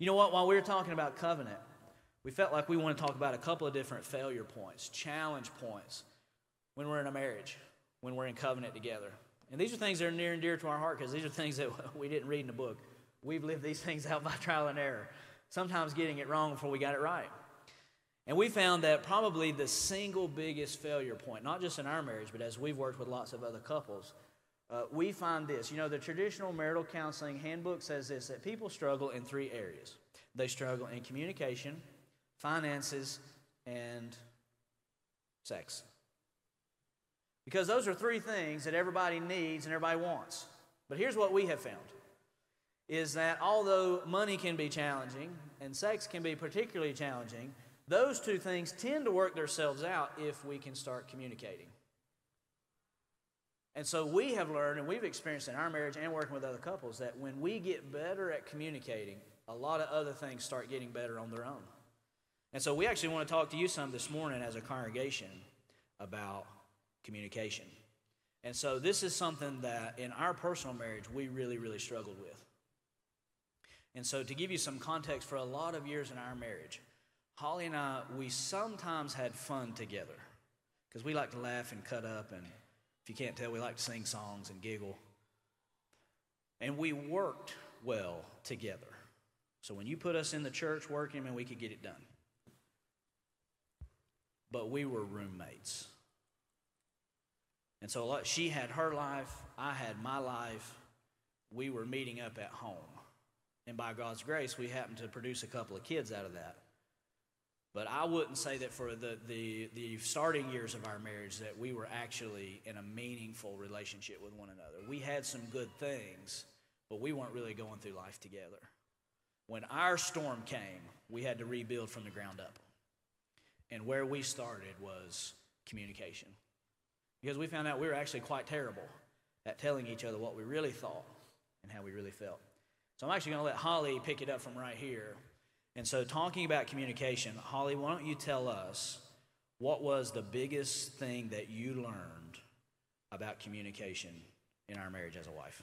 You know what? While we were talking about covenant, we felt like we want to talk about a couple of different failure points, challenge points when we're in a marriage, when we're in covenant together. And these are things that are near and dear to our heart because these are things that we didn't read in the book. We've lived these things out by trial and error, sometimes getting it wrong before we got it right. And we found that probably the single biggest failure point, not just in our marriage, but as we've worked with lots of other couples, uh, we find this. You know, the traditional marital counseling handbook says this that people struggle in three areas they struggle in communication, finances, and sex. Because those are three things that everybody needs and everybody wants. But here's what we have found is that although money can be challenging and sex can be particularly challenging, those two things tend to work themselves out if we can start communicating. And so we have learned, and we've experienced in our marriage and working with other couples, that when we get better at communicating, a lot of other things start getting better on their own. And so we actually want to talk to you some this morning as a congregation about communication. And so this is something that in our personal marriage we really, really struggled with. And so to give you some context, for a lot of years in our marriage, Holly and I, we sometimes had fun together because we like to laugh and cut up. And you can't tell, we like to sing songs and giggle. And we worked well together. So when you put us in the church working, man, we could get it done. But we were roommates. And so she had her life, I had my life. We were meeting up at home. And by God's grace, we happened to produce a couple of kids out of that. But I wouldn't say that for the, the, the starting years of our marriage that we were actually in a meaningful relationship with one another. We had some good things, but we weren't really going through life together. When our storm came, we had to rebuild from the ground up. And where we started was communication. Because we found out we were actually quite terrible at telling each other what we really thought and how we really felt. So I'm actually going to let Holly pick it up from right here and so, talking about communication, Holly, why don't you tell us what was the biggest thing that you learned about communication in our marriage as a wife?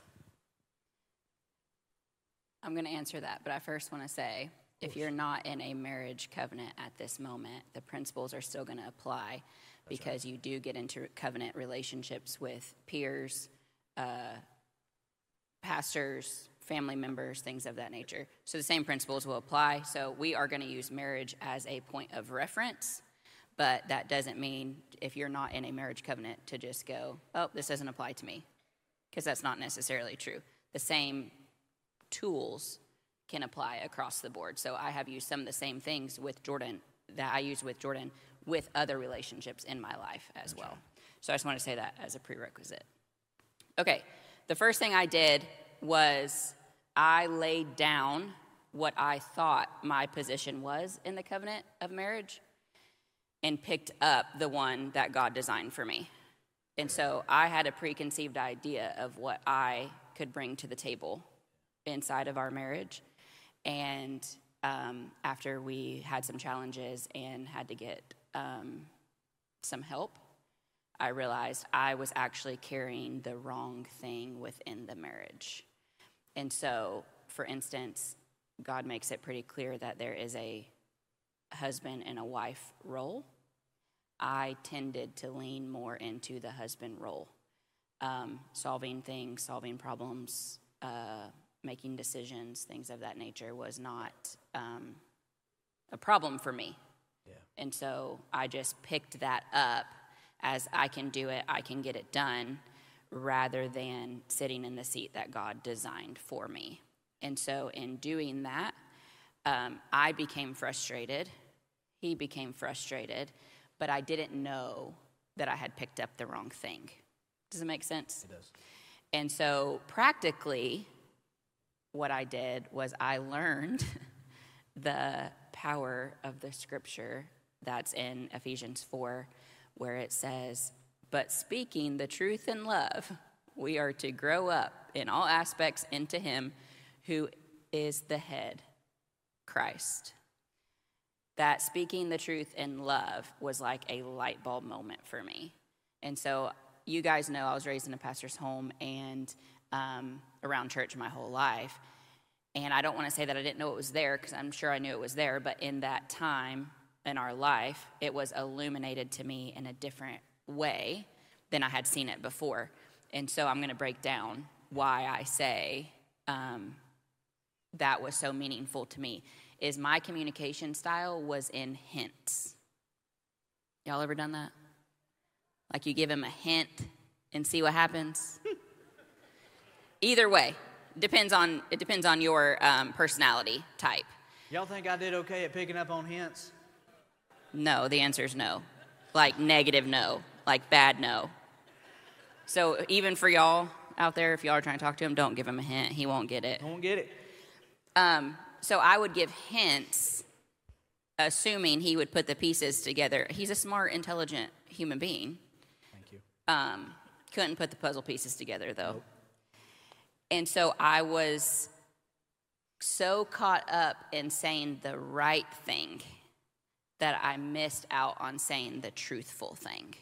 I'm going to answer that, but I first want to say if you're not in a marriage covenant at this moment, the principles are still going to apply That's because right. you do get into covenant relationships with peers, uh, pastors, family members, things of that nature. So the same principles will apply. So we are going to use marriage as a point of reference, but that doesn't mean if you're not in a marriage covenant to just go, oh, this doesn't apply to me, because that's not necessarily true. The same tools can apply across the board. So I have used some of the same things with Jordan that I use with Jordan with other relationships in my life as well. So I just want to say that as a prerequisite. Okay, the first thing I did was I laid down what I thought my position was in the covenant of marriage and picked up the one that God designed for me. And so I had a preconceived idea of what I could bring to the table inside of our marriage. And um, after we had some challenges and had to get um, some help, I realized I was actually carrying the wrong thing within the marriage. And so, for instance, God makes it pretty clear that there is a husband and a wife role. I tended to lean more into the husband role, um, solving things, solving problems, uh, making decisions, things of that nature was not um, a problem for me. Yeah. And so I just picked that up as I can do it, I can get it done rather than sitting in the seat that God designed for me. And so, in doing that, um, I became frustrated. He became frustrated, but I didn't know that I had picked up the wrong thing. Does it make sense? It does. And so, practically, what I did was I learned the power of the scripture that's in Ephesians 4, where it says, but speaking the truth in love, we are to grow up in all aspects into Him who is the head, Christ. That speaking the truth in love was like a light bulb moment for me. And so, you guys know I was raised in a pastor's home and um, around church my whole life. And I don't want to say that I didn't know it was there because I'm sure I knew it was there, but in that time in our life, it was illuminated to me in a different way than I had seen it before. And so I'm going to break down why I say um, that was so meaningful to me. Is my communication style was in hints. Y'all ever done that? Like you give him a hint and see what happens. Either way, depends on it depends on your um, personality type. Y'all think I did okay at picking up on hints? No, the answer is no. Like negative no, like bad no. So even for y'all out there, if y'all are trying to talk to him, don't give him a hint. He won't get it. Won't get it. Um, so I would give hints, assuming he would put the pieces together. He's a smart, intelligent human being. Thank you. Um, couldn't put the puzzle pieces together though. Nope. And so I was so caught up in saying the right thing that I missed out on saying the truthful thing.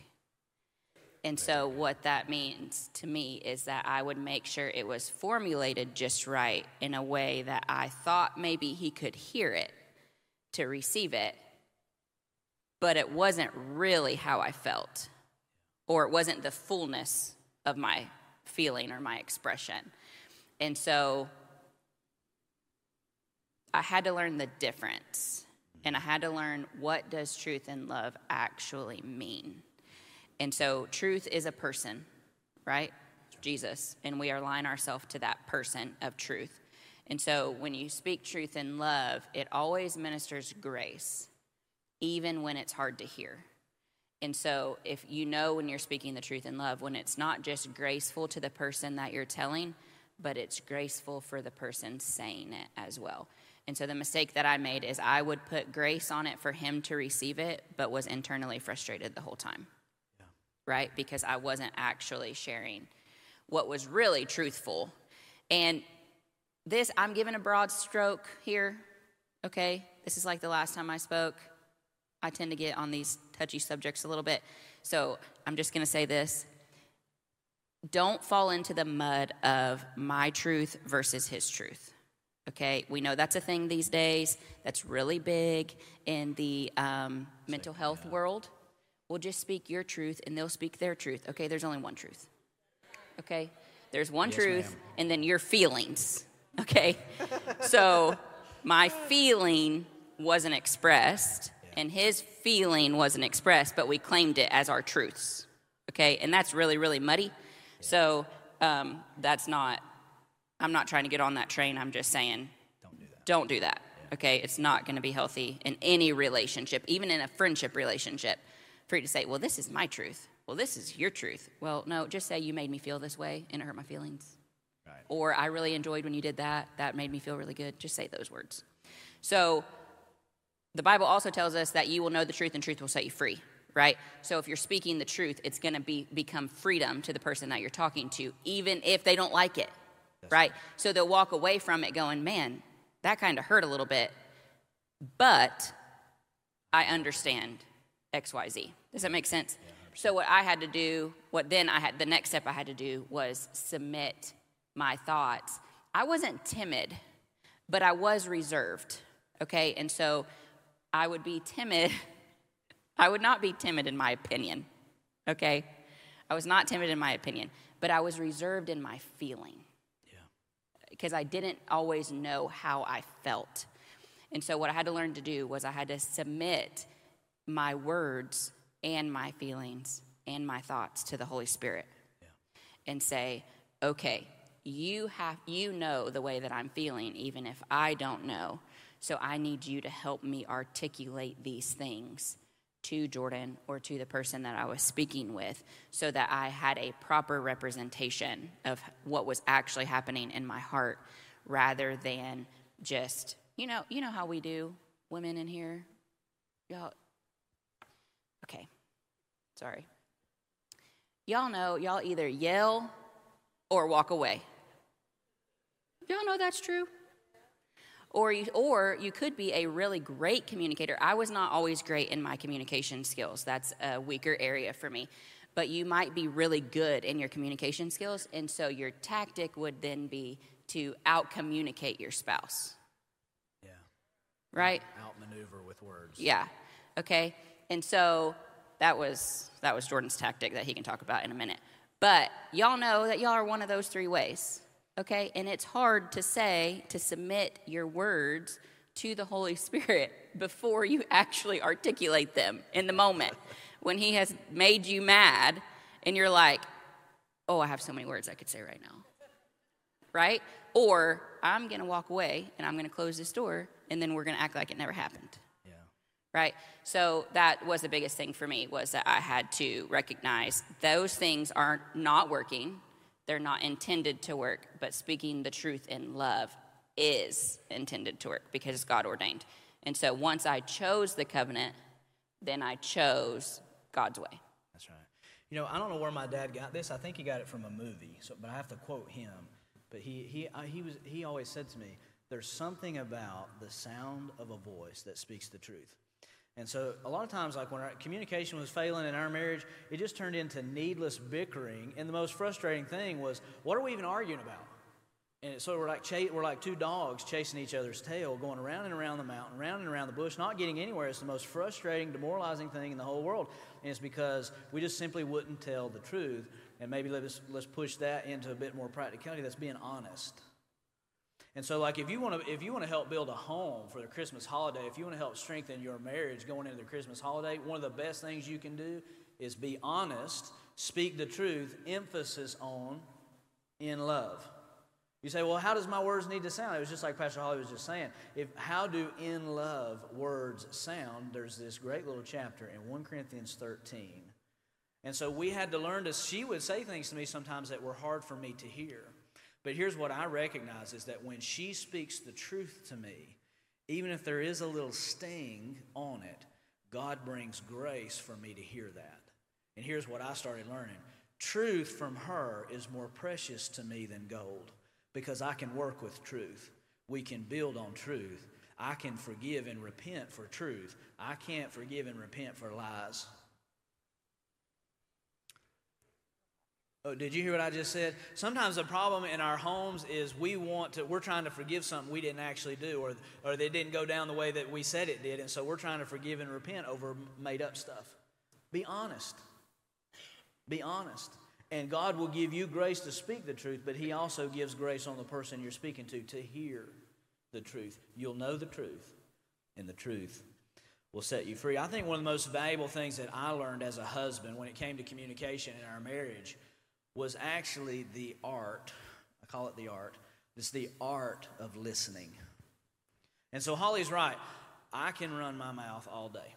And so, what that means to me is that I would make sure it was formulated just right in a way that I thought maybe he could hear it to receive it, but it wasn't really how I felt, or it wasn't the fullness of my feeling or my expression. And so, I had to learn the difference, and I had to learn what does truth and love actually mean. And so, truth is a person, right? Jesus. And we align ourselves to that person of truth. And so, when you speak truth in love, it always ministers grace, even when it's hard to hear. And so, if you know when you're speaking the truth in love, when it's not just graceful to the person that you're telling, but it's graceful for the person saying it as well. And so, the mistake that I made is I would put grace on it for him to receive it, but was internally frustrated the whole time right? Because I wasn't actually sharing what was really truthful. And this, I'm giving a broad stroke here, okay? This is like the last time I spoke. I tend to get on these touchy subjects a little bit. So I'm just gonna say this. Don't fall into the mud of my truth versus his truth. Okay, we know that's a thing these days. That's really big in the um, mental health world will just speak your truth and they'll speak their truth. Okay, there's only one truth. Okay? There's one yes, truth ma'am. and then your feelings. Okay? so my feeling wasn't expressed yeah. and his feeling wasn't expressed, but we claimed it as our truths. Okay? And that's really, really muddy. So um, that's not, I'm not trying to get on that train. I'm just saying, don't do that. Don't do that. Yeah. Okay? It's not going to be healthy in any relationship, even in a friendship relationship for you to say, well, this is my truth. Well, this is your truth. Well, no, just say you made me feel this way and it hurt my feelings. Right. Or I really enjoyed when you did that. That made me feel really good. Just say those words. So the Bible also tells us that you will know the truth and truth will set you free, right? So if you're speaking the truth, it's going to be become freedom to the person that you're talking to, even if they don't like it, right? right? So they'll walk away from it going, man, that kind of hurt a little bit, but I understand XYZ. Does that make sense? So what I had to do, what then I had the next step I had to do was submit my thoughts. I wasn't timid, but I was reserved. Okay? And so I would be timid. I would not be timid in my opinion. Okay? I was not timid in my opinion, but I was reserved in my feeling. Yeah. Because I didn't always know how I felt. And so what I had to learn to do was I had to submit my words and my feelings and my thoughts to the Holy Spirit yeah. and say, okay, you have you know the way that I'm feeling even if I don't know. So I need you to help me articulate these things to Jordan or to the person that I was speaking with so that I had a proper representation of what was actually happening in my heart rather than just, you know, you know how we do women in here. Y'all Okay, sorry. Y'all know, y'all either yell or walk away. Y'all know that's true? Or you, or you could be a really great communicator. I was not always great in my communication skills. That's a weaker area for me. But you might be really good in your communication skills, and so your tactic would then be to out communicate your spouse, Yeah. right? Outmaneuver with words. Yeah. Okay. And so that was that was Jordan's tactic that he can talk about in a minute. But y'all know that y'all are one of those three ways. Okay? And it's hard to say to submit your words to the Holy Spirit before you actually articulate them in the moment. when he has made you mad and you're like, "Oh, I have so many words I could say right now." Right? Or I'm to walk away and I'm to close this door and then we're to act like it never happened. Right so that was the biggest thing for me was that i had to recognize those things are not working they're not intended to work but speaking the truth in love is intended to work because it's god ordained and so once i chose the covenant then i chose god's way That's right. You know, I don't know where my dad got this. I think he got it from a movie. So, but I have to quote him. But he he I, he was he always said to me, "There's something about the sound of a voice that speaks the truth." And so, a lot of times, like when our communication was failing in our marriage, it just turned into needless bickering. And the most frustrating thing was, what are we even arguing about? And so we're like cha- we're like two dogs chasing each other's tail, going around and around the mountain, around and around the bush, not getting anywhere. It's the most frustrating, demoralizing thing in the whole world, and it's because we just simply wouldn't tell the truth. And maybe let's let's push that into a bit more practicality. That's being honest. And so, like, if you want to if you want to help build a home for the Christmas holiday, if you want to help strengthen your marriage going into the Christmas holiday, one of the best things you can do is be honest, speak the truth, emphasis on in love. You say, well, how does my words need to sound? It was just like Pastor Holly was just saying. If how do in love words sound? There's this great little chapter in 1 Corinthians 13. And so we had to learn to she would say things to me sometimes that were hard for me to hear. But here's what I recognize is that when she speaks the truth to me, even if there is a little sting on it, God brings grace for me to hear that. And here's what I started learning. Truth from her is more precious to me than gold because I can work with truth. We can build on truth. I can forgive and repent for truth. I can't forgive and repent for lies. Oh, did you hear what I just said? Sometimes the problem in our homes is we want to, we're trying to forgive something we didn't actually do, or, or they didn't go down the way that we said it did, and so we're trying to forgive and repent over made up stuff. Be honest. Be honest. And God will give you grace to speak the truth, but He also gives grace on the person you're speaking to to hear the truth. You'll know the truth, and the truth will set you free. I think one of the most valuable things that I learned as a husband when it came to communication in our marriage was actually the art. I call it the art. It's the art of listening. And so Holly's right. I can run my mouth all day.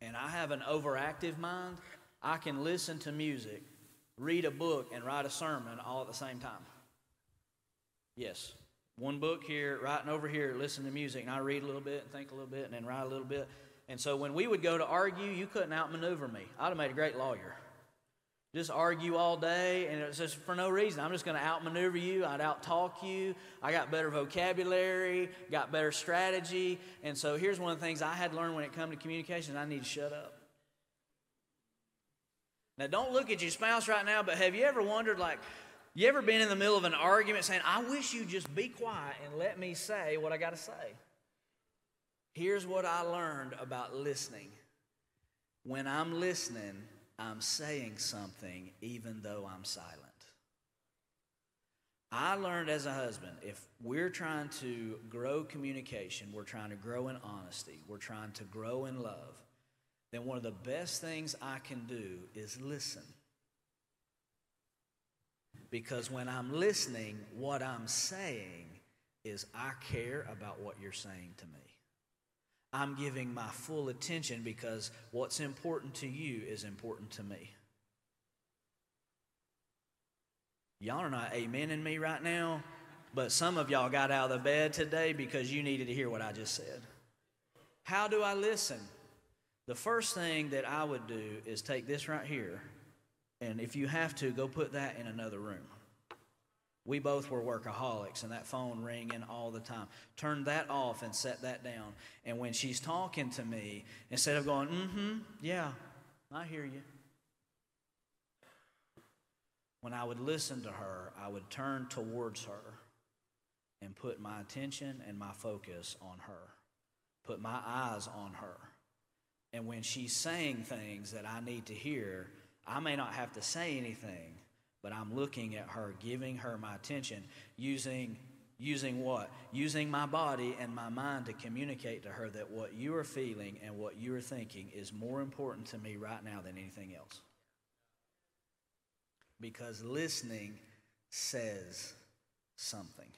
And I have an overactive mind. I can listen to music, read a book, and write a sermon all at the same time. Yes. One book here, writing over here, listen to music, and I read a little bit and think a little bit and then write a little bit. And so when we would go to argue, you couldn't outmaneuver me. I'd have made a great lawyer just argue all day and it's just for no reason. I'm just going to outmaneuver you. I'd outtalk you. I got better vocabulary got better strategy. And so here's one of the things i had learned when it comes to communication i need to shut up. Now don't look at your spouse right now but have you ever wondered like you ever been in the middle of an argument saying i wish you'd just be quiet and let me say what i got to say here's what i learned about listening. When i'm listening I'm saying something even though I'm silent. I learned as a husband if we're trying to grow communication, we're trying to grow in honesty, we're trying to grow in love, then one of the best things I can do is listen. Because when I'm listening, what I'm saying is I care about what you're saying to me. I'm giving my full attention because what's important to you is important to me. Y'all are not amening me right now, but some of y'all got out of the bed today because you needed to hear what I just said. How do I listen? The first thing that I would do is take this right here, and if you have to, go put that in another room. We both were workaholics, and that phone ringing all the time. Turn that off and set that down. And when she's talking to me, instead of going, mm hmm, yeah, I hear you. when I would listen to her, I would turn towards her and put my attention and my focus on her, put my eyes on her. And when she's saying things that I need to hear, I may not have to say anything, but I'm looking at her, giving her my attention, using using what? Using my body and my mind to communicate to her that what you are feeling and what you are thinking is more important to me right now than anything else. Because listening says something.